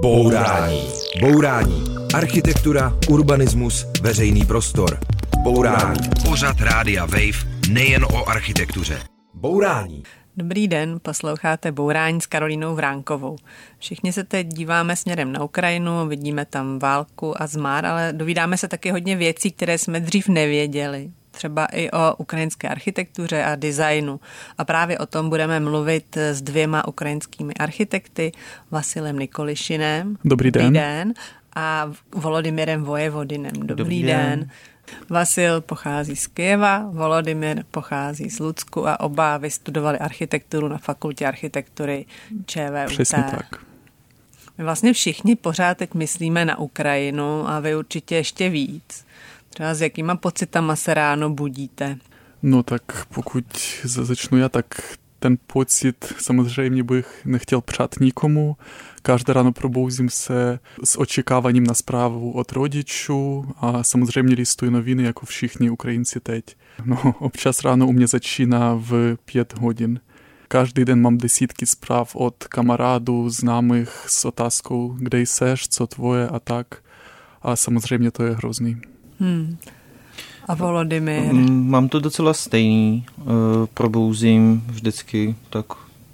Bourání. Bourání. Architektura, urbanismus, veřejný prostor. Bourání. Pořad Rádia Wave nejen o architektuře. Bourání. Dobrý den, posloucháte Bourání s Karolínou Vránkovou. Všichni se teď díváme směrem na Ukrajinu, vidíme tam válku a zmár, ale dovídáme se taky hodně věcí, které jsme dřív nevěděli třeba i o ukrajinské architektuře a designu. A právě o tom budeme mluvit s dvěma ukrajinskými architekty, Vasilem Nikolišinem. Dobrý den. Dobrý den. A Volodymyrem Vojevodinem. Dobrý, Dobrý den. den. Vasil pochází z Kyjeva, Volodymyr pochází z Lucku a oba vystudovali architekturu na fakultě architektury ČVUT. Přesně tak. My vlastně všichni pořád teď myslíme na Ukrajinu a vy určitě ještě víc. Třeba s jakýma pocitama se ráno budíte? No tak pokud začnu já, tak ten pocit samozřejmě bych nechtěl přát nikomu. Každé ráno probouzím se s očekáváním na zprávu od rodičů a samozřejmě listuji noviny jako všichni Ukrajinci teď. No, občas ráno u mě začíná v pět hodin. Každý den mám desítky zpráv od kamarádů, známých s otázkou, kde jseš, co tvoje a tak. A samozřejmě to je hrozný. Hmm. A Volodymyr? Mm, mám to docela stejný. Eh, probouzím vždycky tak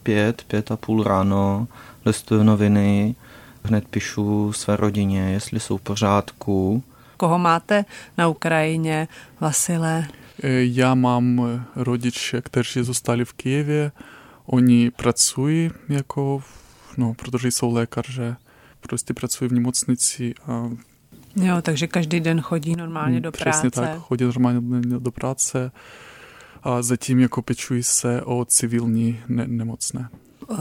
pět, pět a půl ráno, listuju noviny, hned píšu své rodině, jestli jsou v pořádku. Koho máte na Ukrajině, Vasile? Eh, já mám rodiče, kteří zůstali v Kijevě. Oni pracují jako, no, protože jsou lékaře, prostě pracují v nemocnici a Jo, takže každý den chodí normálně do Přesně práce. tak, chodí normálně do práce a zatím jako pečují se o civilní ne- nemocné.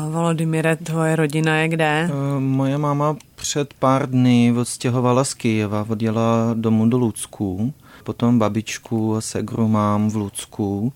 Volodymyre, tvoje rodina je kde? Uh, moje máma před pár dny odstěhovala z Kyjeva, odjela domů do Lucku, potom babičku a segru mám v Lucku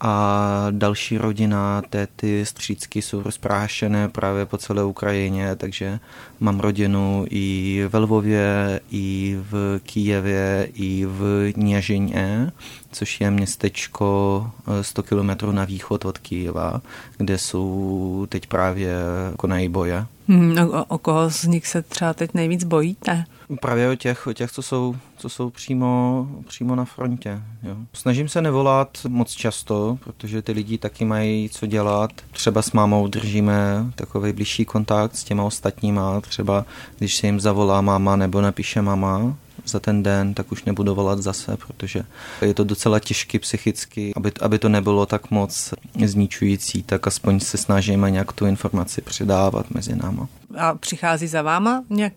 a další rodina, téty, střícky jsou rozprášené právě po celé Ukrajině, takže mám rodinu i ve Lvově, i v Kijevě, i v Něžině, což je městečko 100 km na východ od Kijeva, kde jsou teď právě konají boje. Hmm, o, o koho z nich se třeba teď nejvíc bojíte? Právě o těch, o těch co, jsou, co jsou přímo, přímo na frontě. Jo. Snažím se nevolat moc často, protože ty lidi taky mají co dělat. Třeba s mámou držíme takový blížší kontakt s těma ostatníma. Třeba když se jim zavolá máma nebo napíše máma, za ten den, tak už nebudu volat zase, protože je to docela těžký psychicky, aby, aby to nebylo tak moc zničující, tak aspoň se snažíme nějak tu informaci předávat mezi náma. A přichází za váma nějak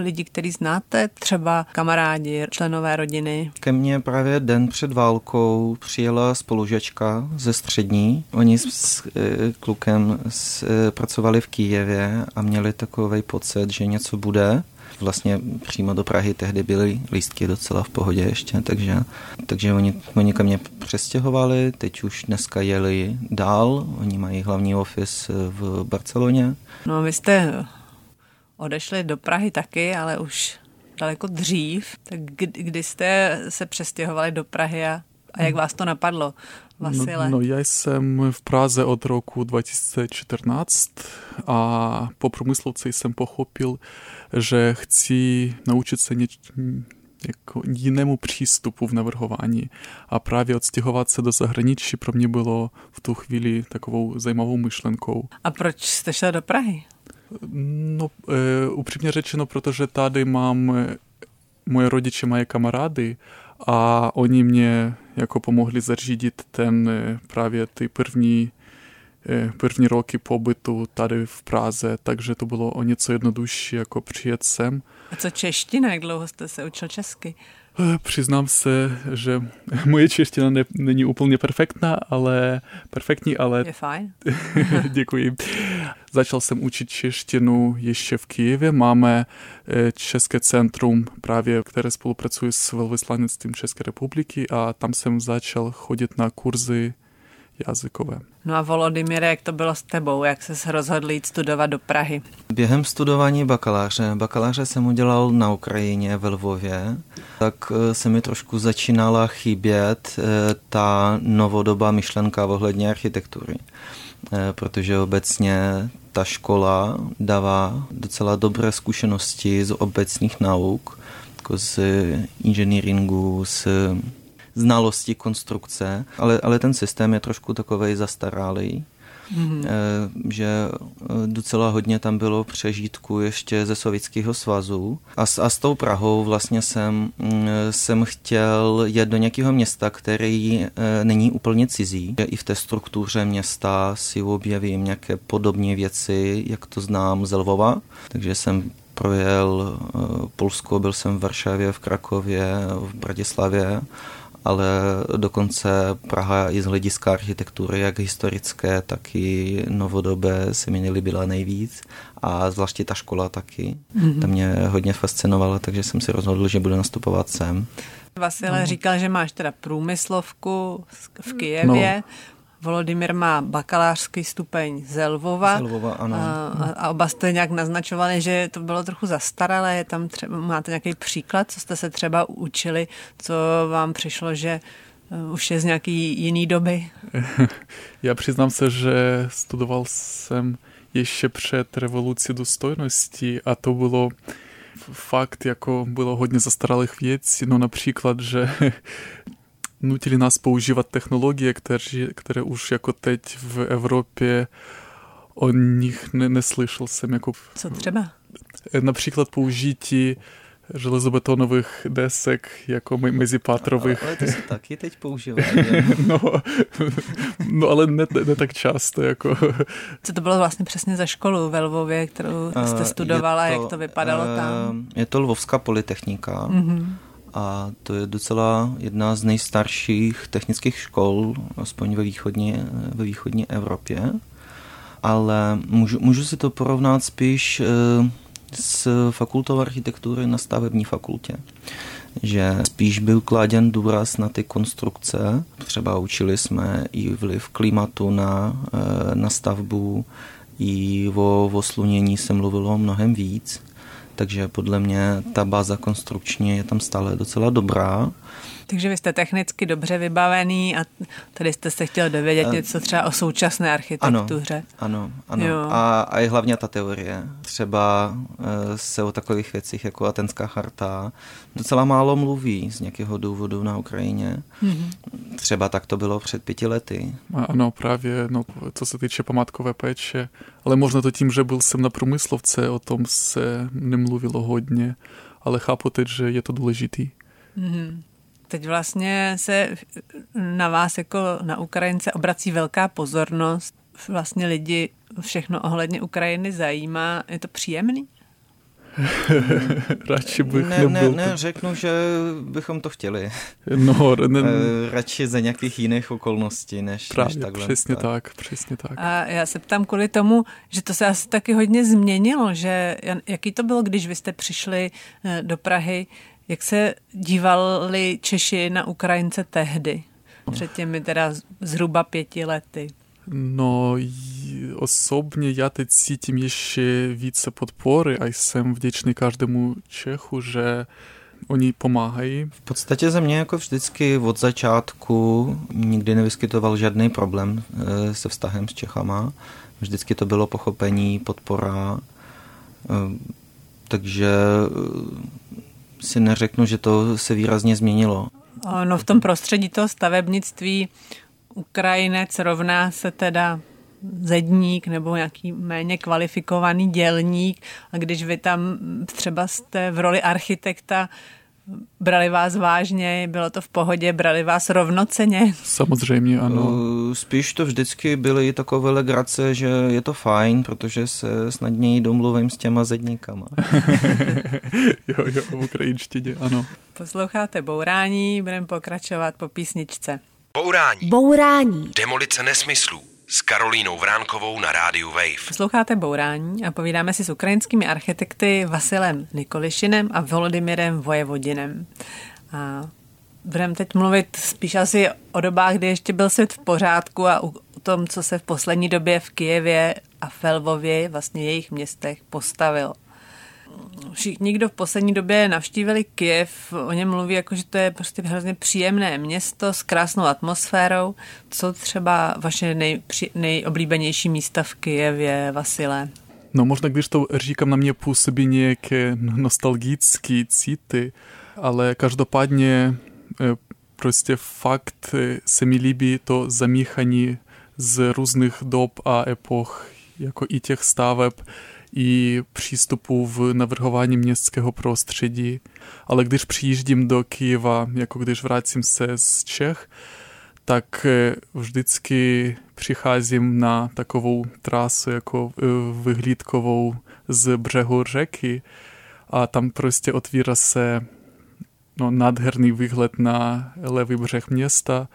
lidi, který znáte, třeba kamarádi, členové rodiny? Ke mně právě den před válkou přijela spolužačka ze střední. Oni s e, klukem s, e, pracovali v Kijevě a měli takový pocit, že něco bude vlastně přímo do Prahy tehdy byly lístky docela v pohodě ještě, takže, takže oni, oni ke mně přestěhovali, teď už dneska jeli dál, oni mají hlavní office v Barceloně. No vy jste odešli do Prahy taky, ale už daleko dřív, tak kdy, jste se přestěhovali do Prahy a, a jak vás to napadlo? Vasile? No, no já jsem v Praze od roku 2014 a po průmyslovce jsem pochopil, že chci naučit se něč, jako jinému přístupu v navrhování. A právě odstěhovat se do zahraničí pro mě bylo v tu chvíli takovou zajímavou myšlenkou. A proč jste šel do Prahy? No, e, upřímně řečeno, protože tady mám, moje rodiče mají kamarády a oni mě jako pomohli zařídit ten právě ty první první roky pobytu tady v Praze, takže to bylo o něco jednodušší jako přijet sem. A co čeština? Jak dlouho jste se učil česky? Přiznám se, že moje čeština ne, není úplně perfektná, ale perfektní, ale... Je fajn. Děkuji. Začal jsem učit češtinu ještě v Kijevě. Máme České centrum, právě, které spolupracuje s velvyslanectvím České republiky a tam jsem začal chodit na kurzy jazykové. No a Volodymyre, jak to bylo s tebou? Jak se rozhodl jít studovat do Prahy? Během studování bakaláře, bakaláře jsem udělal na Ukrajině ve Lvově, tak se mi trošku začínala chybět ta novodobá myšlenka ohledně architektury. protože obecně ta škola dává docela dobré zkušenosti z obecných nauk, jako z inženýringu, z znalosti konstrukce, ale, ale ten systém je trošku takový zastaralý mm-hmm. že eh, docela hodně tam bylo přežitku ještě ze Sovětského svazu. A s, a s tou Prahou vlastně jsem, mm, jsem chtěl jet do nějakého města, který eh, není úplně cizí. I v té struktuře města si objevím nějaké podobné věci, jak to znám z Lvova. Takže jsem projel Polsko, byl jsem v Varšavě, v Krakově, v Bratislavě ale dokonce Praha i z hlediska architektury, jak historické, tak i novodobé se mi nelíbila nejvíc a zvláště ta škola taky. Mm-hmm. Ta mě hodně fascinovala, takže jsem si rozhodl, že budu nastupovat sem. Vasile no. říkal, že máš teda průmyslovku v Kijevě. No. Volodymyr má bakalářský stupeň z Lvova. Z Lvova ano. A, a oba jste nějak naznačovali, že to bylo trochu zastaralé. Je tam třeba, máte nějaký příklad, co jste se třeba učili, co vám přišlo, že eh, už je z nějaký jiný doby? Já přiznám se, že studoval jsem ještě před revolucí důstojnosti a to bylo fakt, jako bylo hodně zastaralých věcí, no například, že nutili nás používat technologie, které, které už jako teď v Evropě o nich ne, neslyšel jsem. Jako... Co třeba? Například použití železobetonových desek jako mezipátrových. Ale to se taky teď používá. no, no, ale ne, ne, tak často. Jako. Co to bylo vlastně přesně za školu ve Lvově, kterou jste studovala, to, jak to vypadalo tam? Je to Lvovská polytechnika. Mm-hmm a to je docela jedna z nejstarších technických škol, aspoň ve východní, ve východní Evropě. Ale můžu, můžu si to porovnat spíš eh, s fakultou architektury na stavební fakultě. Že spíš byl kladěn důraz na ty konstrukce. Třeba učili jsme i vliv klimatu na, eh, na stavbu, i o, o slunění se mluvilo mnohem víc takže podle mě ta báza konstrukční je tam stále docela dobrá. Takže vy jste technicky dobře vybavený a tady jste se chtěl dovědět něco třeba o současné architektuře. Ano, ano. ano. A, a je hlavně ta teorie. Třeba e, se o takových věcích jako Atenská charta docela málo mluví z nějakého důvodu na Ukrajině. Mm-hmm. Třeba tak to bylo před pěti lety. Ano, právě, no, co se týče památkové péče. Ale možná to tím, že byl jsem na průmyslovce, o tom se nemluvilo hodně, ale chápu teď, že je to důležitý. Mm-hmm. Teď vlastně se na vás jako na Ukrajince obrací velká pozornost. Vlastně lidi všechno ohledně Ukrajiny zajímá. Je to příjemný? Radši bych ne, nebyl. Ne, ne, řeknu, že bychom to chtěli. No, ne, eh, Radši za nějakých jiných okolností, než, Právě, než takhle. Přesně tak. tak, přesně tak. A já se ptám kvůli tomu, že to se asi taky hodně změnilo, že jaký to bylo, když vy jste přišli eh, do Prahy, jak se dívali Češi na Ukrajince tehdy, před těmi teda zhruba pěti lety? No, osobně já teď cítím ještě více podpory a jsem vděčný každému Čechu, že oni pomáhají. V podstatě za mě jako vždycky od začátku nikdy nevyskytoval žádný problém eh, se vztahem s Čechama. Vždycky to bylo pochopení, podpora. Eh, takže si neřeknu, že to se výrazně změnilo. No v tom prostředí toho stavebnictví Ukrajinec rovná se teda zedník nebo nějaký méně kvalifikovaný dělník a když vy tam třeba jste v roli architekta Brali vás vážně, bylo to v pohodě, brali vás rovnoceně? Samozřejmě, ano. Eh, spíš to vždycky byly takové legrace, že je to fajn, protože se snadněji domluvím s těma zedníkama. jo, jo, v ukrajinštině, ano. Posloucháte Bourání, budeme pokračovat po písničce. Bourání. Bourání. Demolice nesmyslů s Karolínou Vránkovou na rádiu Wave. Posloucháte Bourání a povídáme si s ukrajinskými architekty Vasilem Nikolišinem a Volodymyrem Vojevodinem. A budeme teď mluvit spíš asi o dobách, kdy ještě byl svět v pořádku a o tom, co se v poslední době v Kijevě a v Lvově, vlastně jejich městech, postavil. Všichni, kdo v poslední době navštívili Kiev, o něm mluví jako, že to je prostě hrozně příjemné město s krásnou atmosférou. Co třeba vaše nej, nejoblíbenější místa v Kijevě, Vasile? No možná, když to říkám, na mě působí nějaké nostalgické city, ale každopádně e, prostě fakt e, se mi líbí to zamíchaní z různých dob a epoch, jako i těch staveb, i přístupu v navrhování městského prostředí. Ale když přijíždím do Kyjeva, jako když vracím se z Čech, tak e, vždycky přicházím na takovou trasu jako e, vyhlídkovou z břehu řeky a tam prostě otvírá se no, nádherný výhled na levý břeh města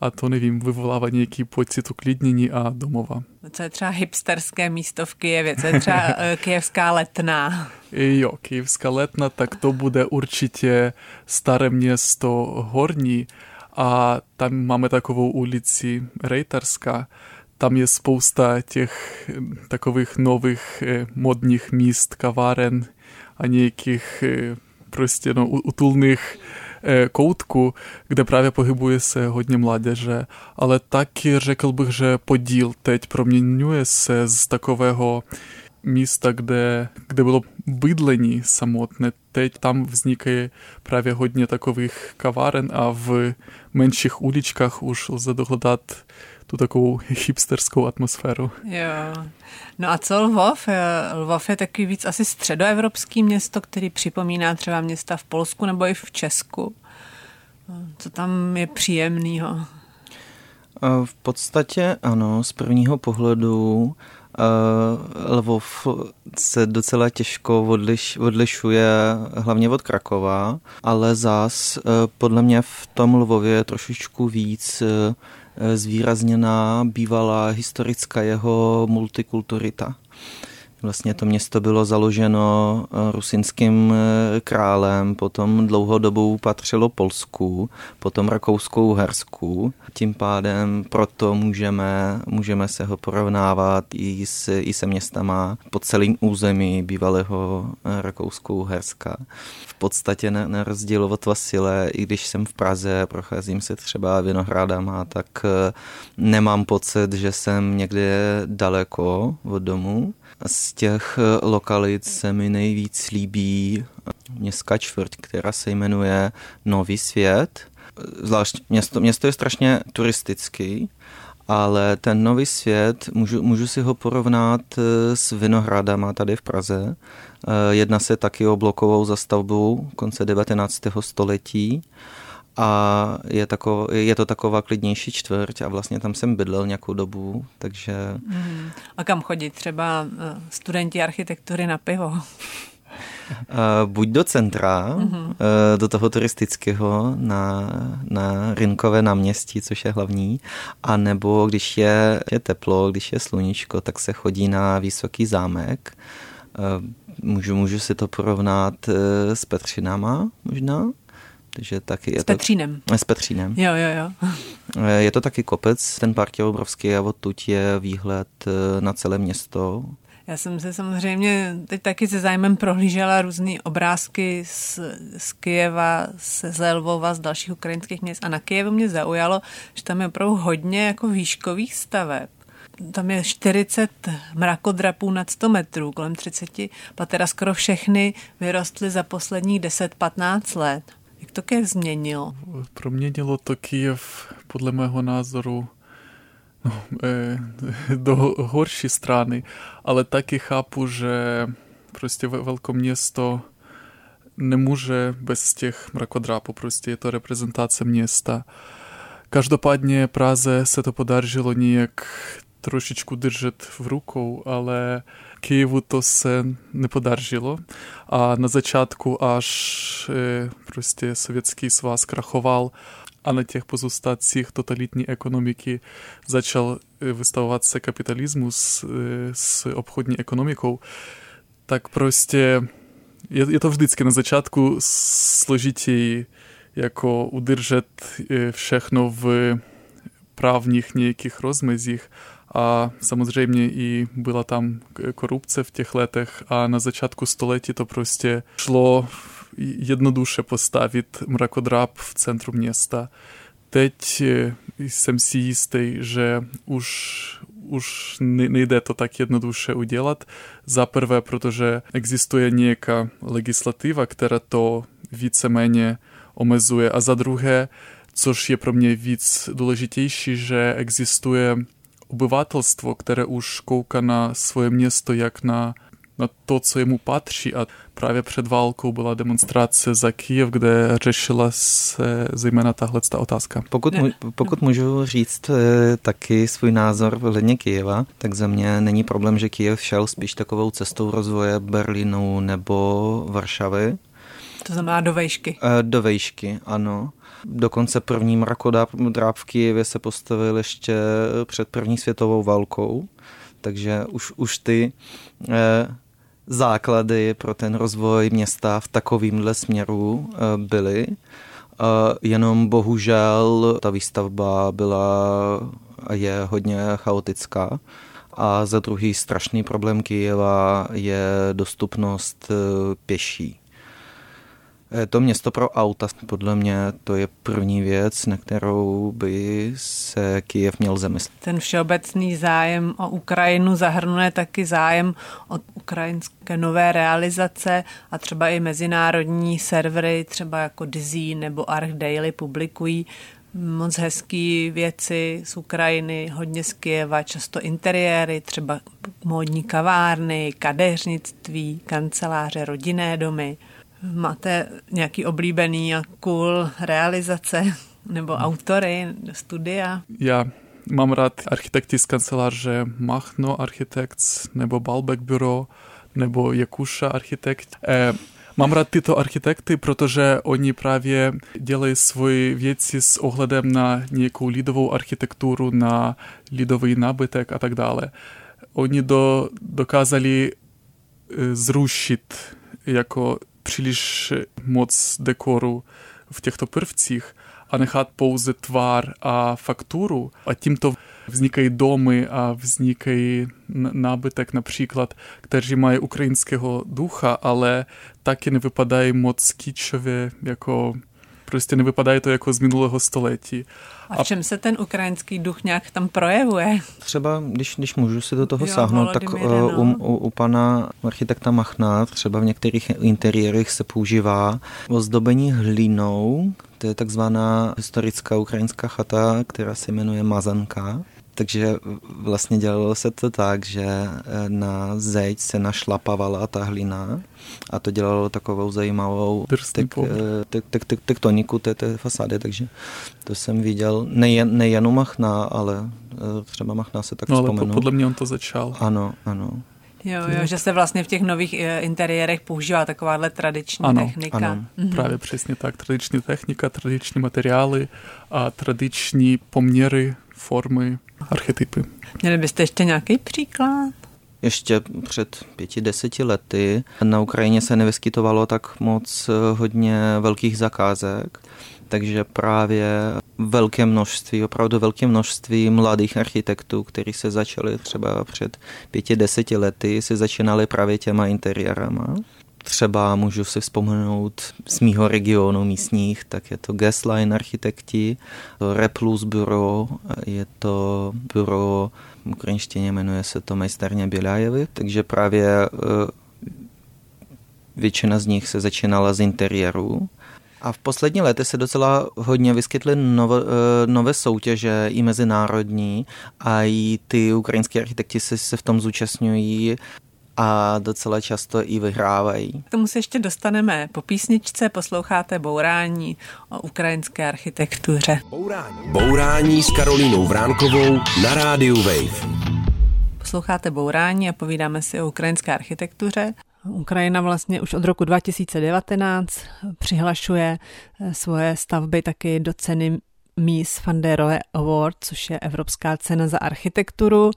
a to nevím, vyvolává nějaký pocit uklidnění a domova. Co je třeba hipsterské místo v Kijevě? Co je třeba e, kijevská letná? Jo, kijevská letna, tak to bude určitě staré město Horní, a tam máme takovou ulici Rejtarská. Tam je spousta těch takových nových modních míst, kaváren a nějakých prostě no, utulných koutků, kde právě pohybuje se hodně mládeže, ale taky řekl bych, že podíl teď proměňuje se z takového místa, kde, kde bylo bydlení samotné. Teď tam vznikají právě hodně takových kaváren a v menších uličkách už lze dohledat tu takovou hipsterskou atmosféru. Jo. No a co Lvov? Lvov je taky víc asi středoevropský město, který připomíná třeba města v Polsku nebo i v Česku. Co tam je příjemného? V podstatě ano, z prvního pohledu Lvov se docela těžko odliš, odlišuje hlavně od Krakova, ale zás podle mě v tom Lvově je trošičku víc zvýrazněná bývalá historická jeho multikulturita. Vlastně to město bylo založeno eh, rusinským eh, králem, potom dlouhodobou patřilo Polsku, potom Rakouskou Hersku. Tím pádem proto můžeme, můžeme se ho porovnávat i, s, i se městama po celém území bývalého eh, Rakouskou Herska. V podstatě na, na rozdíl od Vasile, i když jsem v Praze, procházím se třeba Vinohradama, tak nemám pocit, že jsem někde daleko od domu z těch eh, lokalit se mi nejvíc líbí městská čtvrť, která se jmenuje Nový svět. Zvlášť město, město je strašně turistický, ale ten nový svět, můžu, můžu si ho porovnat eh, s Vinohradama tady v Praze. Eh, jedná se taky o blokovou zastavbu konce 19. století a je, tako, je to taková klidnější čtvrť a vlastně tam jsem bydlel nějakou dobu, takže... Mm. A kam chodit třeba eh, studenti architektury na pivo? Uh, buď do centra, mm-hmm. do toho turistického na, na Rinkové náměstí, což je hlavní, a nebo když je, je teplo, když je sluníčko, tak se chodí na Vysoký zámek. Můžu, můžu si to porovnat s Petřinama možná, takže taky je s Petřínem. To, s Petřínem. Jo, jo, jo. Eh, je to taky kopec, ten park je obrovský a odtud je výhled eh, na celé město. Já jsem se samozřejmě teď taky se zájmem prohlížela různé obrázky z, z Kijeva, z Lvova, z dalších ukrajinských měst a na Kijevu mě zaujalo, že tam je opravdu hodně jako výškových staveb. Tam je 40 mrakodrapů nad 100 metrů, kolem 30 patera skoro všechny vyrostly za posledních 10-15 let. To Kiev změnilo? Proměnilo to Kiev podle mého názoru no, e, do horší strany, ale taky chápu, že prostě velké město nemůže bez těch mrakodrapů, prostě je to reprezentace města. Každopádně Praze se to podařilo nějak трошечку держить в руку, але Києву то все не подержало. А на початку аж е, прості, Совєтський свас крахував, а на тих позостатцях тоталітній економіки почав е, виставуватися капіталізму з, е, з обходній економікою. Так просто я, я то вждицьки на зачатку сложить її, як удержать е, всехно в правніх ніяких розмезів, a samozřejmě i byla tam korupce v těch letech a na začátku století to prostě šlo jednoduše postavit mrakodrap v centru města. Teď jsem si jistý, že už, už nejde to tak jednoduše udělat. Za prvé, protože existuje nějaká legislativa, která to víceméně omezuje. A za druhé, což je pro mě víc důležitější, že existuje obyvatelstvo, které už kouká na svoje město jak na, na to, co jemu patří. A právě před válkou byla demonstrace za Kyjev, kde řešila se zejména tahle otázka. Pokud, pokud můžu říct eh, taky svůj názor ohledně Kyjeva, tak za mě není problém, že Kyjev šel spíš takovou cestou rozvoje Berlínu nebo Varšavy. To znamená do vejšky. Eh, do vejšky, ano. Dokonce první Kyjevě se postavil ještě před první světovou válkou, takže už, už ty eh, základy pro ten rozvoj města v takovýmhle směru eh, byly. Eh, jenom bohužel ta výstavba byla a je hodně chaotická. A za druhý strašný problém Kyjeva je dostupnost eh, pěší. Eh, to město pro auta, podle mě, to je první věc, na kterou by se Kijev měl zamyslet. Ten všeobecný zájem o Ukrajinu zahrnuje taky zájem o ukrajinské nové realizace a třeba i mezinárodní servery, třeba jako Dizzy nebo Arch Daily publikují moc hezký věci z Ukrajiny, hodně z Kijeva, často interiéry, třeba módní kavárny, kadeřnictví, kanceláře, rodinné domy. Máte nějaký oblíbený a cool realizace nebo autory, studia? Já mám rád architekty z kanceláře Machno Architects nebo Balbec Bureau nebo Jakuša Architekt. Eh, Mám rád tyto architekty, protože oni právě dělají svoje věci s ohledem na nějakou lidovou architekturu, na lidový nábytek a tak dále. Oni do, dokázali zrušit jako příliš moc dekoru v těchto prvcích a nechat pouze tvar a fakturu a tímto vznikají domy a vznikají nábytek například, kteří mají ukrajinského ducha, ale taky nevypadají moc kýčově jako prostě nevypadá to jako z minulého století. A v čem se ten ukrajinský duch nějak tam projevuje? Třeba, když, když můžu si do toho jo, sáhnout, tak uh, u, u, u pana architekta Machna třeba v některých interiérech se používá ozdobení hlínou, to je takzvaná historická ukrajinská chata, která se jmenuje Mazanka. Takže vlastně dělalo se to tak, že eh, na zeď se našlapavala ta hlina a to dělalo takovou zajímavou tek, eh, tek, tek, tek, tektoniku té, té fasády, takže to jsem viděl nejen, nejen u Machna, ale eh, třeba Machna se tak no, vzpomenu. ale podle mě on to začal. Ano, ano. Jo, jo, že se vlastně v těch nových interiérech používá takováhle tradiční ano, technika. Ano, mhm. právě přesně tak. Tradiční technika, tradiční materiály a tradiční poměry, formy archetypy. Měli byste ještě nějaký příklad? Ještě před pěti, deseti lety na Ukrajině se nevyskytovalo tak moc eh, hodně velkých zakázek, takže právě velké množství, opravdu velké množství mladých architektů, kteří se začali třeba před pěti, deseti lety, se začínali právě těma interiérama. Třeba můžu si vzpomenout z mýho regionu místních, tak je to Gasline architekti, Replus Bureau, je to bureau, v ukrajinštině jmenuje se to Majsterně Bělájevy, takže právě eh, většina z nich se začínala z interiéru. A v poslední lety se docela hodně vyskytly nové, eh, nové soutěže, i mezinárodní, a i ty ukrajinské architekti se, se v tom zúčastňují a docela často i vyhrávají. K tomu se ještě dostaneme. Po písničce posloucháte Bourání o ukrajinské architektuře. Bourání. Bourání s Karolínou Vránkovou na rádiu Wave. Posloucháte Bourání a povídáme si o ukrajinské architektuře. Ukrajina vlastně už od roku 2019 přihlašuje eh, svoje stavby taky do ceny Mies van der Rohe Award, což je Evropská cena za architekturu.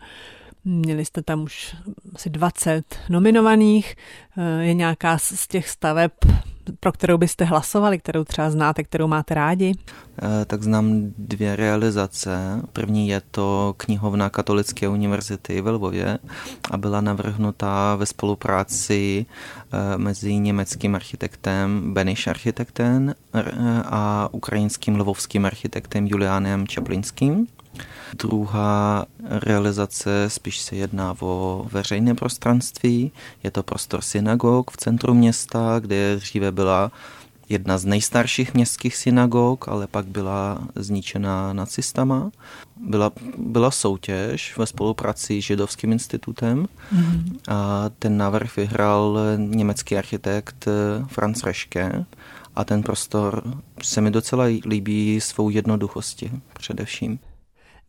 Měli jste tam už asi 20 nominovaných. Eh, je nějaká z těch staveb pro kterou byste hlasovali, kterou třeba znáte, kterou máte rádi? Eh, tak znám dvě realizace. První je to knihovna Katolické univerzity ve Lvově a byla navrhnutá ve spolupráci eh, mezi německým architektem Beniš architektem a ukrajinským lvovským architektem Julianem Čaplinským. Druhá realizace spíš se jedná o veřejné prostranství. Je to prostor synagog v centru města, kde dříve byla jedna z nejstarších městských synagog, ale pak byla zničena nacistama. Byla, byla soutěž ve spolupráci s Židovským institutem mm-hmm. a ten návrh vyhrál německý architekt Franz Reschke a ten prostor se mi docela líbí svou jednoduchosti především.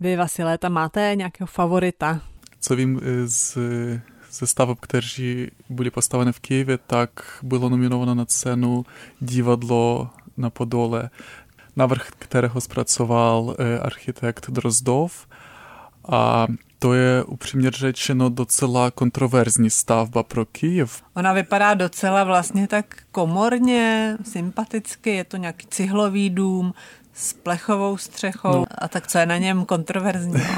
Vy, Vasiléta, máte nějakého favorita? Co vím z, ze staveb, kteří byly postaveny v Kijevě, tak bylo nominováno na cenu divadlo na Podole, návrh kterého zpracoval architekt Drozdov. A to je upřímně řečeno docela kontroverzní stavba pro Kyjev. Ona vypadá docela vlastně tak komorně, sympaticky, je to nějaký cihlový dům, s plechovou střechou. No. A tak co je na něm kontroverzní?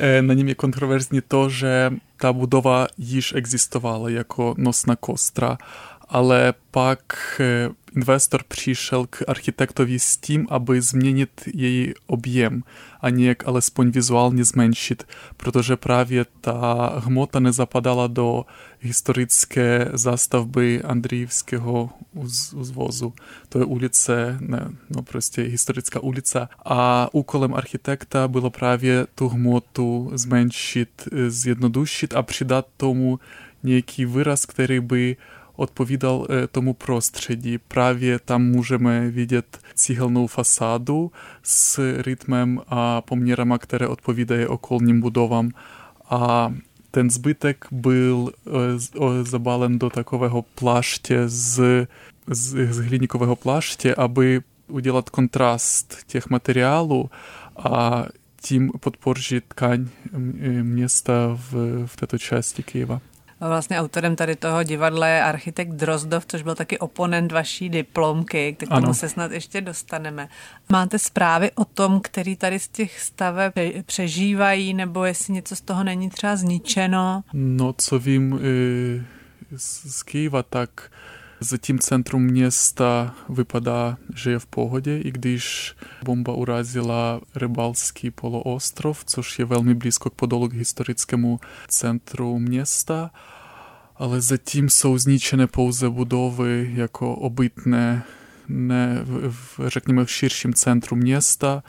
Eh, na něm je kontroverzní to, že ta budova již existovala jako nosná kostra, ale pak eh, investor přišel k architektovi s tím, aby změnit její objem a nějak alespoň vizuálně zmenšit, protože právě ta hmota nezapadala do historické zástavby Andrijevského uzvozu. To je ulice, ne, no prostě historická ulice. A úkolem architekta bylo právě tu hmotu zmenšit, zjednodušit a přidat tomu nějaký výraz, který by odpovídal tomu prostředí. Právě tam můžeme vidět cihelnou fasádu s rytmem a poměrama, které odpovídají okolním budovám. A ten zbytek byl zabalen do takového pláště z, z, z hliníkového pláště, aby udělat kontrast těch materiálů a tím podpořit tkaň města v, v této části Kyjeva. Vlastně autorem tady toho divadla je architekt Drozdov, což byl taky oponent vaší diplomky, k tomu ano. se snad ještě dostaneme. Máte zprávy o tom, který tady z těch staveb přežívají, nebo jestli něco z toho není třeba zničeno? No, co vím z Kyjeva, tak Zatím centrum města vypadá, že je v pohodě, i když bomba urazila Rybalský poloostrov, což je velmi blízko k Podolu k historickému centru města, ale zatím jsou zničené pouze budovy jako obytné, ne, v, řekněme, v širším centru města.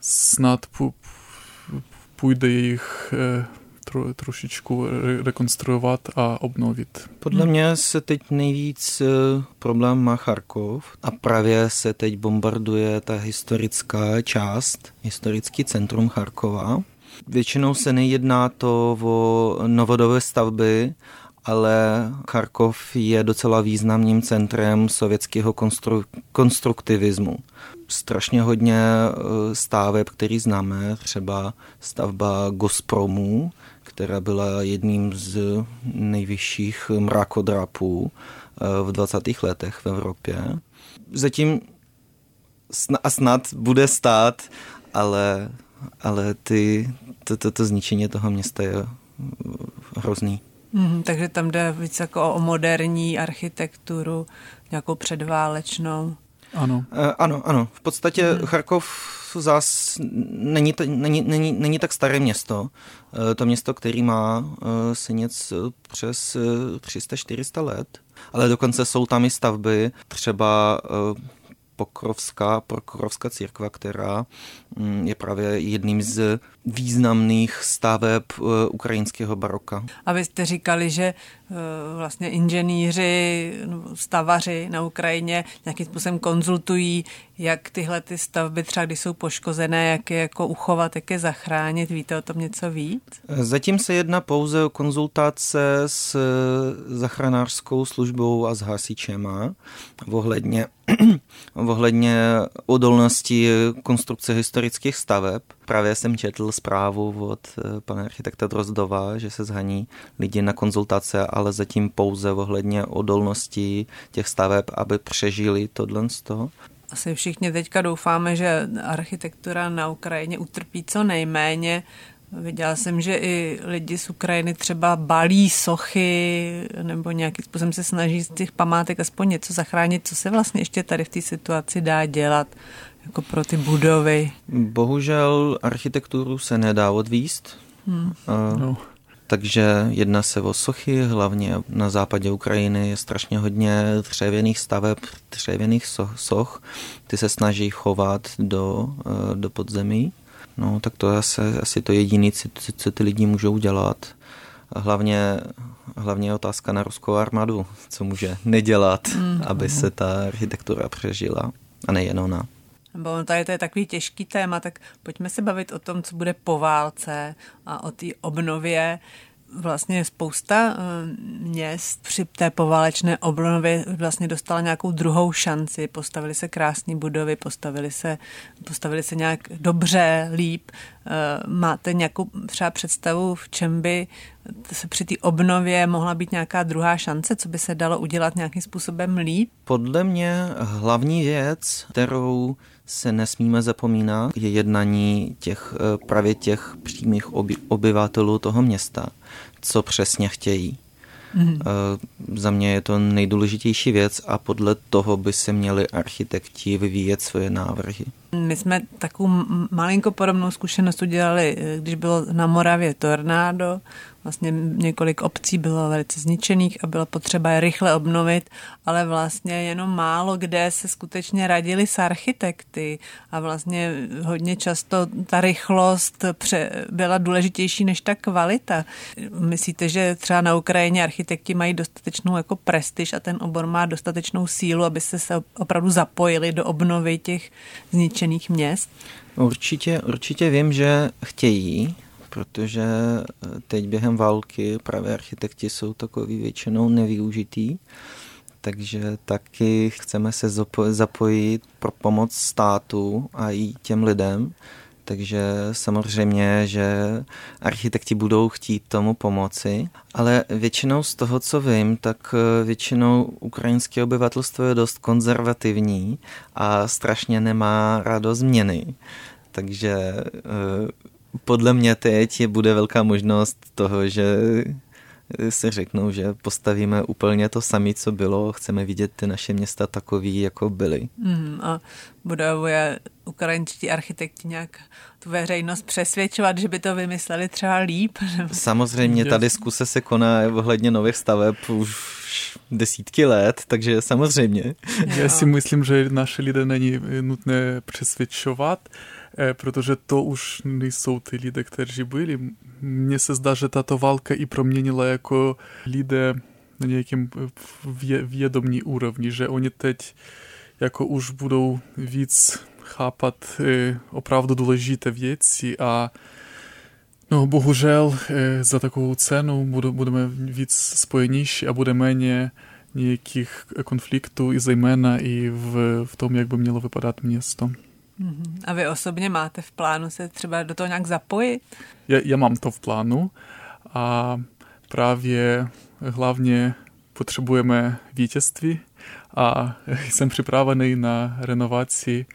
Snad půjde jejich tro, trošičku rekonstruovat a obnovit. Podle mě se teď nejvíc problém má Charkov a právě se teď bombarduje ta historická část, historický centrum Charkova. Většinou se nejedná to o novodové stavby, ale Charkov je docela významným centrem sovětského konstru- konstruktivismu. Strašně hodně staveb, který známe, třeba stavba Gospromu, která byla jedním z nejvyšších mrakodrapů eh, v 20. letech v Evropě. Zatím a snad bude stát, ale, ale ty, to, to, to zničení toho města je hrozný. Mm, takže tam jde víc jako o moderní architekturu, nějakou předválečnou. Ano. E, ano, ano. V podstatě mm. Charkov zás není, není, není, není tak staré město. E, to město, který má e, se něco přes 300-400 let, ale dokonce jsou tam i stavby, třeba Pokrovská, Pokrovská církva, která mm, je právě jedním z významných staveb eh, ukrajinského baroka. A vy jste říkali, že eh, vlastně inženýři, stavaři na Ukrajině nějakým způsobem konzultují, jak tyhle ty stavby třeba, když jsou poškozené, jak je jako uchovat, jak je zachránit. Víte o tom něco víc? Zatím se jedná pouze o konzultace s eh, zachranářskou službou a s hasičema ohledně, ohledně odolnosti konstrukce historických staveb. Právě jsem četl zprávu od eh, pana architekta Drozdova, že se zhaní lidi na konzultace, ale zatím pouze ohledně odolnosti těch staveb, aby přežili tohle z toho. Asi všichni teďka doufáme, že architektura na Ukrajině utrpí co nejméně. Viděla jsem, že i lidi z Ukrajiny třeba balí sochy nebo nějakým způsobem se snaží z těch památek aspoň něco zachránit. Co se vlastně ještě tady v té situaci dá dělat jako pro ty budovy? Bohužel architekturu se nedá odvíst. Hmm. Uh, no. Takže jedná se o sochy, hlavně na západě Ukrajiny je strašně hodně dřevěných staveb, dřevěných soch. Ty se snaží chovat do, do podzemí. No, tak to je asi, asi to jediné, co, co ty lidi můžou dělat. A hlavně, hlavně je otázka na ruskou armádu, co může nedělat, mm. aby se ta architektura přežila. A nejen ona. Bo tady to je takový těžký téma, tak pojďme se bavit o tom, co bude po válce a o té obnově vlastně spousta eh, měst při té poválečné obnově vlastně dostala nějakou druhou šanci, postavili se krásné budovy, postavili se, postavili se nějak dobře, líp. Eh, máte nějakou třeba představu, v čem by se při té obnově mohla být nějaká druhá šance, co by se dalo udělat nějakým způsobem líp? Podle mě hlavní věc, kterou se nesmíme zapomínat, je jednání těch, eh, právě těch přímých oby, obyvatelů toho města, co přesně chtějí. Mm. Za mě je to nejdůležitější věc a podle toho by se měli architekti vyvíjet svoje návrhy. My jsme takovou malinko podobnou zkušenost udělali, eh, když bylo na Moravě tornádo Vlastně několik obcí bylo velice zničených a bylo potřeba je rychle obnovit, ale vlastně jenom málo kde se skutečně radili s architekty a vlastně hodně často ta rychlost byla důležitější než ta kvalita. Myslíte, že třeba na Ukrajině architekti mají dostatečnou jako prestiž a ten obor má dostatečnou sílu, aby se, se opravdu zapojili do obnovy těch zničených měst? Určitě, určitě vím, že chtějí, protože eh, teď během války právě architekti jsou takový většinou nevyužitý, takže taky chceme se zapojit pro pomoc státu a i těm lidem, takže samozřejmě, že architekti budou chtít tomu pomoci, ale většinou z toho, co vím, tak eh, většinou ukrajinské obyvatelstvo je dost konzervativní a strašně nemá rádo změny. Takže eh, podle mě teď je, bude velká možnost toho, že si řeknou, že postavíme úplně to samé, co bylo, chceme vidět ty naše města takový, jako byly. Mm, a buduje ukrajinští architekti nějak tu veřejnost přesvědčovat, že by to vymysleli třeba líp? Samozřejmě ta diskuse se koná ohledně nových staveb už desítky let, takže samozřejmě. Já si myslím, že naše lidé není nutné přesvědčovat, protože to už nejsou ty lidé, kteří byli. Mně se zdá, že tato válka i proměnila jako lidé na nějakém vědomní úrovni, že oni teď jako už budou víc chápat e, opravdu důležité věci a no bohužel e, za takovou cenu budeme víc spojenější a bude méně nějakých konfliktů i zejména i v, v tom, jak by mělo vypadat město. Mhm. A vy osobně máte v plánu se třeba do toho nějak zapojit? Já, já mám to v plánu a právě hlavně potřebujeme vítězství a jsem připravený na renovaci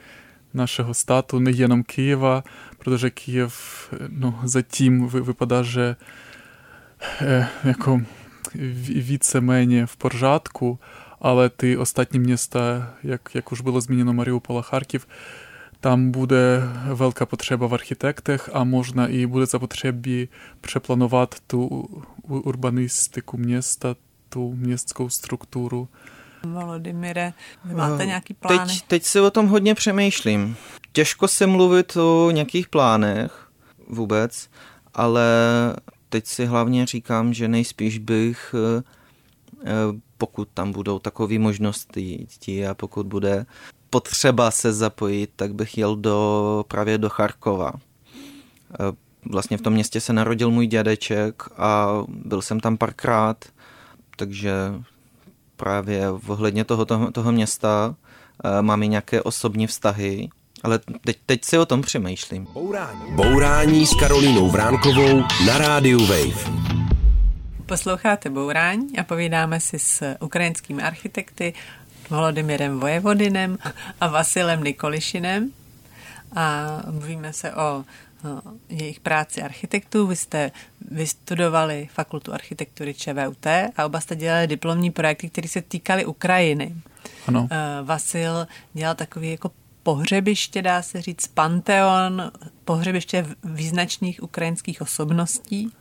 našeho státu, nejenom Kyjeva, protože Kyjev no, zatím vypadá, že e, jako víceméně v pořádku, ale ty ostatní města, jak, jak už bylo zmíněno Mariupol a Charkiv, tam bude velká potřeba v architektech a možná i bude zapotřebí přeplánovat tu urbanistiku města, tu městskou strukturu. Volodymyre, vy máte nějaký plány? Teď, teď si o tom hodně přemýšlím. Těžko se mluvit o nějakých plánech vůbec, ale teď si hlavně říkám, že nejspíš bych, eh, pokud tam budou takové možnosti a pokud bude potřeba se zapojit, tak bych jel do, právě do Charkova. E, vlastně v tom městě se narodil můj dědeček a byl jsem tam párkrát, takže právě ohledně toho, toho, toho města eh, mám i nějaké osobní vztahy, ale teď, teď si o tom přemýšlím. Bourání. Bourání s Karolínou Vránkovou na rádiu Wave. Posloucháte Bourání a povídáme si s ukrajinskými architekty Volodymyrem Vojevodinem a Vasilem Nikolišinem a mluvíme se o jejich práci architektů. Vy jste vystudovali fakultu architektury ČVUT a oba jste dělali diplomní projekty, které se týkaly Ukrajiny. Ano. Vasil dělal takový jako pohřebiště, dá se říct, panteon, pohřebiště význačných ukrajinských osobností.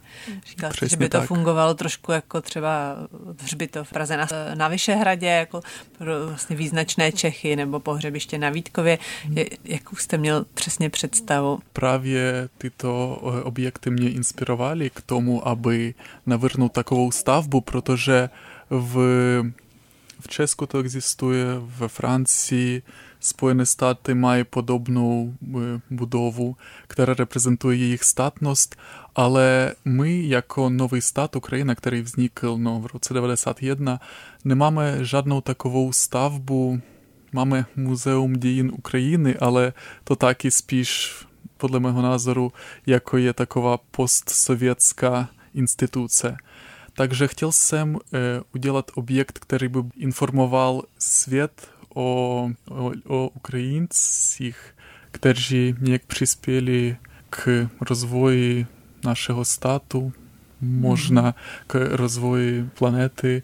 Říkal že by to tak. fungovalo trošku jako třeba hřbitov v Praze na, na Vyšehradě, jako pro vlastně význačné Čechy nebo pohřebiště na Vítkově. Jakou jste měl přesně představu? Právě tyto eh, objekty mě inspirovaly k tomu, aby navrhnout takovou stavbu, protože v, v Česku to existuje, ve Francii, Spojené státy mají podobnou eh, budovu, která reprezentuje jejich státnost, ale my jako nový stát Ukrajina, který vznikl no, v roce 91, nemáme žádnou takovou stavbu, máme Muzeum dějin Ukrajiny, ale to taky spíš podle mého názoru jako je taková postsovětská instituce. Takže chtěl jsem e, udělat objekt, který by informoval svět o, o, o Ukrajincích, kteří nějak přispěli k rozvoji našeho státu, možná k rozvoji planety.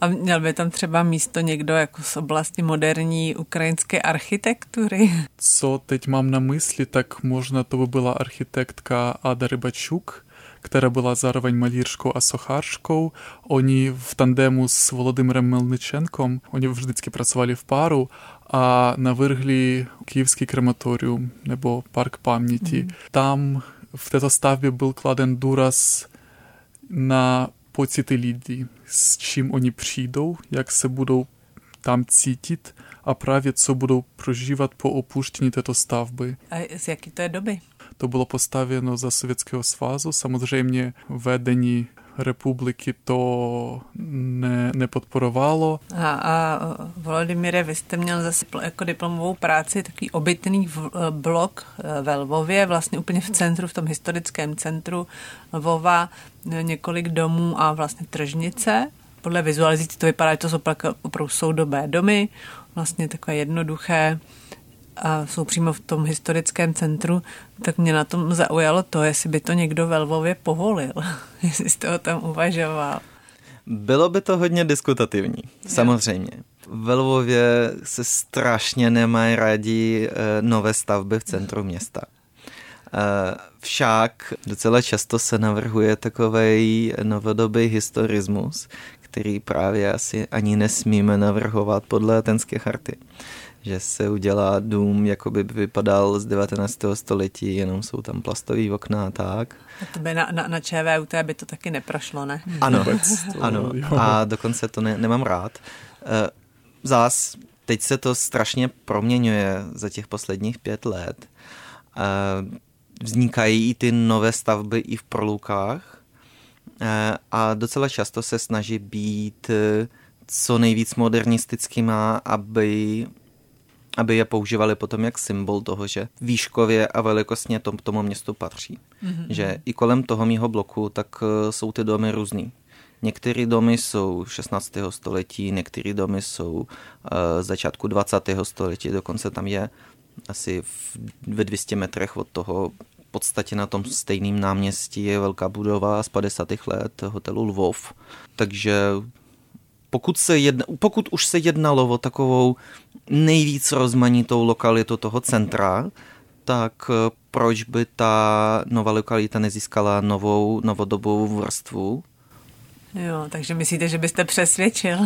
A měl by tam třeba místo někdo jako z oblasti moderní ukrajinské architektury? Co teď mám na mysli, tak možná to by byla architektka Ada Rybačuk, která byla zároveň malířkou a sochařkou. Oni v tandemu s Volodymyrem Melničenkom, oni vždycky pracovali v páru a navrhli Kиевský krematorium nebo Park paměti. Mm. Tam v této stavbě byl kladen důraz na pocity lidí, s čím oni přijdou, jak se budou tam cítit a právě co budou prožívat po opuštění této stavby. A z jaké to je doby? To bylo postavěno za Sovětského svazu. Samozřejmě vedení republiky to ne, nepodporovalo. A, a Volodymyre, vy jste měl zase jako diplomovou práci takový obytný blok e, ve Lvově, vlastně úplně v centru, v tom historickém centru Lvova, několik domů a vlastně tržnice. Podle vizualizací to vypadá, že to jsou opravdu soudobé domy, vlastně takové jednoduché, a jsou přímo v tom historickém centru, tak mě na tom zaujalo to, jestli by to někdo ve Lvově povolil, jestli jste o tom uvažoval. Bylo by to hodně diskutativní, samozřejmě. Ve Lvově se strašně nemají rádi eh, nové stavby v centru města. Eh, však docela často se navrhuje takový novodobý historismus, který právě asi ani nesmíme navrhovat podle Atenské charty že se udělá dům, jako by vypadal z 19. století, jenom jsou tam plastové okna a tak. A to by na, na, na ČVUT by to taky neprošlo, ne? Ano, ano. A dokonce to ne, nemám rád. Eh, zás, teď se to strašně proměňuje za těch posledních pět let. Eh, vznikají i ty nové stavby i v prolukách eh, a docela často se snaží být co nejvíc modernistickýma, aby aby je používali potom jak symbol toho, že výškově a velikostně tom, tomu městu patří. Mm-hmm. Že i kolem toho mýho bloku tak eh, jsou ty domy různý. Některé domy jsou 16. století, některé domy jsou uh, začátku 20. století, dokonce tam je asi v, ve 200 metrech od toho v podstatě na tom stejném náměstí je velká budova z 50. let hotelu Lvov. Takže pokud, se jedna, pokud už se jednalo o takovou nejvíc rozmanitou lokalitu toho centra, tak eh, proč by ta nová lokalita nezískala novou, novodobou vrstvu? Jo, takže myslíte, že byste přesvědčil?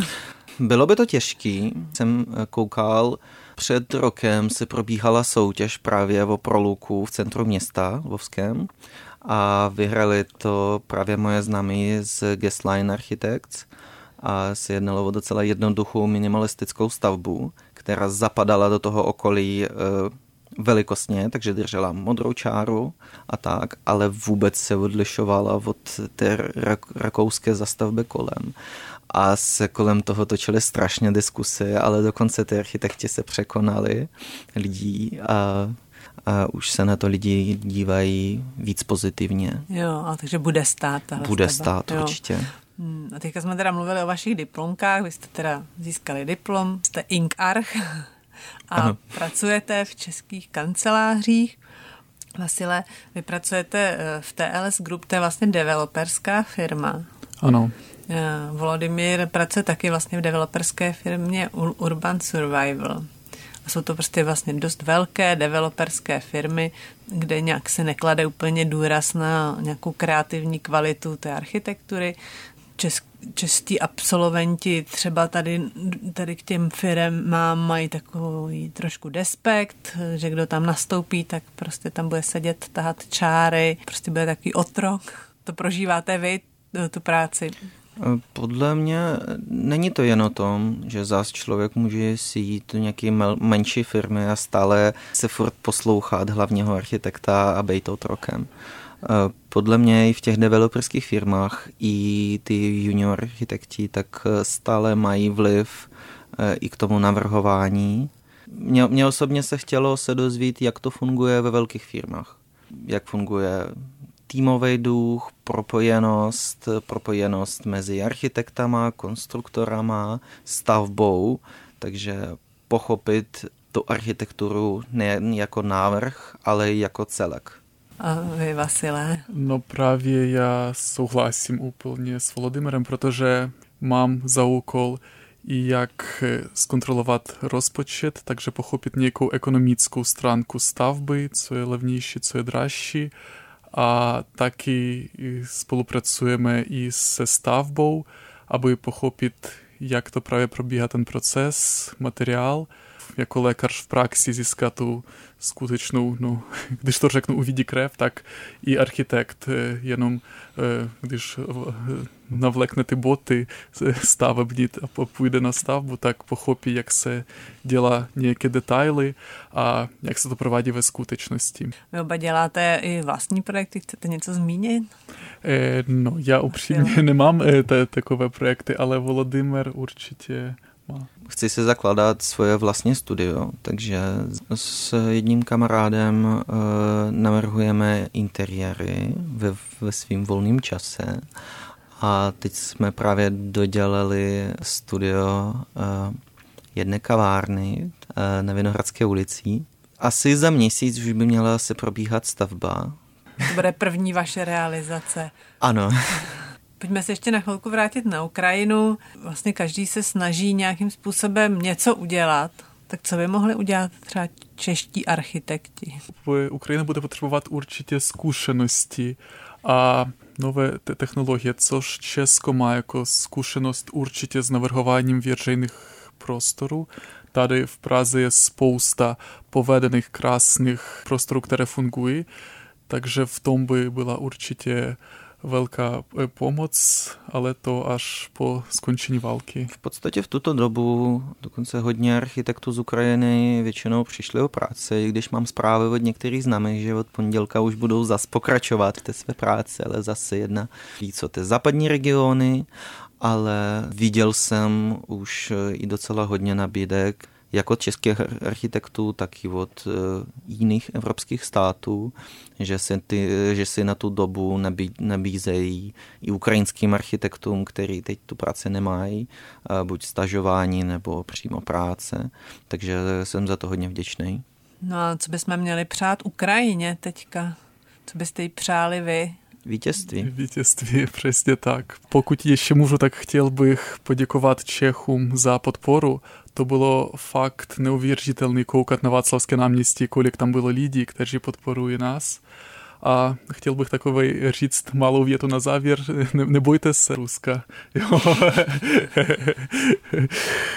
Bylo by to těžký. Jsem eh, koukal, před rokem se probíhala soutěž právě o proluku v centru města Vovském a vyhrali to právě moje známí z Guestline Architects a se jednalo o docela jednoduchou minimalistickou stavbu, která zapadala do toho okolí e, velikostně, takže držela modrou čáru a tak, ale vůbec se odlišovala od té rak- rakouské zastavby kolem. a se kolem toho točily strašně diskusy, ale dokonce ty architekti se překonali lidí a a už se na to lidi dívají víc pozitivně. Jo, a takže bude stát. Bude stát, jo. určitě. Hmm, a teďka jsme teda mluvili o vašich diplomkách, vy jste teda získali diplom, jste Inkarch a ano. pracujete v českých kancelářích. Vasile, vy pracujete eh, v TLS Group, to je vlastně developerská firma. Ano. Eh, Volodymyr pracuje taky vlastně v developerské firmě Urban Survival. A jsou to prostě vlastně dost velké developerské firmy, kde nějak se neklade úplně důraz na nějakou kreativní kvalitu té architektury. Česk, čestí absolventi třeba tady, tady k těm firmám mají takový trošku despekt, že kdo tam nastoupí, tak prostě tam bude sedět, tahat čáry, prostě bude takový otrok. To prožíváte vy, tu práci? Podle mě není to jen o tom, že zás člověk může si jít do nějaké menší firmy a stále se furt poslouchat hlavního architekta a být otrokem. Podle mě i v těch developerských firmách i ty junior architekti tak stále mají vliv e, i k tomu navrhování. Mně, mně osobně se chtělo se dozvít, jak to funguje ve velkých firmách. Jak funguje týmový duch, propojenost, propojenost mezi architektama, konstruktorama, stavbou, takže pochopit tu architekturu nejen jako návrh, ale i jako celek. A vy, Vasile? No právě já souhlasím úplně s Volodymyrem, protože mám za úkol i jak zkontrolovat rozpočet, takže pochopit nějakou ekonomickou stránku stavby, co je levnější, co je dražší, a taky spolupracujeme i se stavbou, aby pochopit, jak to právě probíhá ten proces, materiál, jako lékař v praxi získat tu skutečnou, no, když to řeknu, uvidí krev, tak i architekt jenom, když navlekne ty boty stavební a půjde na stavbu, tak pochopí, jak se dělá nějaké detaily a jak se to provádí ve skutečnosti. Vy oba děláte i vlastní projekty, chcete něco zmínit? No, já upřímně nemám takové projekty, ale Volodymyr určitě. Chci se zakládat svoje vlastní studio, takže s jedním kamarádem uh, navrhujeme interiéry ve, ve svým volném čase a teď jsme právě dodělali studio uh, jedné kavárny uh, na Vinohradské ulici. Asi za měsíc už by měla se probíhat stavba. To bude první vaše realizace. Ano. Pojďme se ještě na chvilku vrátit na Ukrajinu. Vlastně každý se snaží nějakým způsobem něco udělat. Tak co by mohli udělat třeba čeští architekti? Ukrajina bude potřebovat určitě zkušenosti a nové te technologie, což Česko má jako zkušenost určitě s navrhováním veřejných prostorů. Tady v Praze je spousta povedených, krásných prostorů, které fungují, takže v tom by byla určitě velká e, pomoc, ale to až po skončení války. V podstatě v tuto dobu dokonce hodně architektů z Ukrajiny většinou přišli o práci, i když mám zprávy od některých známých, že od pondělka už budou zas pokračovat té své práci, ale zase jedna víc o ty západní regiony, ale viděl jsem už i docela hodně nabídek jak od českých architektů, tak i od eh, jiných evropských států, že si, ty, že si na tu dobu nabí, nabízejí i ukrajinským architektům, který teď tu práci nemají, eh, buď stažování nebo přímo práce. Takže jsem za to hodně vděčný. No a co bychom měli přát Ukrajině teďka? Co byste jí přáli vy? Vítězství. Vítězství, přesně tak. Pokud ještě můžu, tak chtěl bych poděkovat Čechům za podporu to bylo fakt neuvěřitelný koukat na Václavské náměstí, kolik tam bylo lidí, kteří podporují nás. A chtěl bych takový říct malou větu na závěr. Ne, nebojte se Ruska. Jo.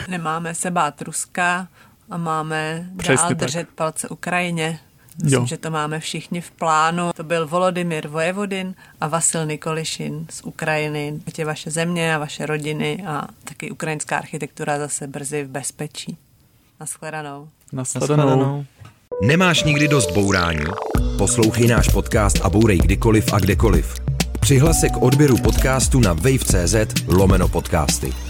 Nemáme se bát Ruska a máme Přesně dál držet tak. palce Ukrajině. Myslím, jo. že to máme všichni v plánu. To byl Volodymyr Vojevodin a Vasil Nikolišin z Ukrajiny. Tě vaše země a vaše rodiny a taky ukrajinská architektura zase brzy v bezpečí. Naschledanou. Naschledanou. Nemáš nikdy dost bourání? Poslouchej náš podcast a bourej kdykoliv a kdekoliv. Přihlas se k odběru podcastu na wave.cz lomeno podcasty.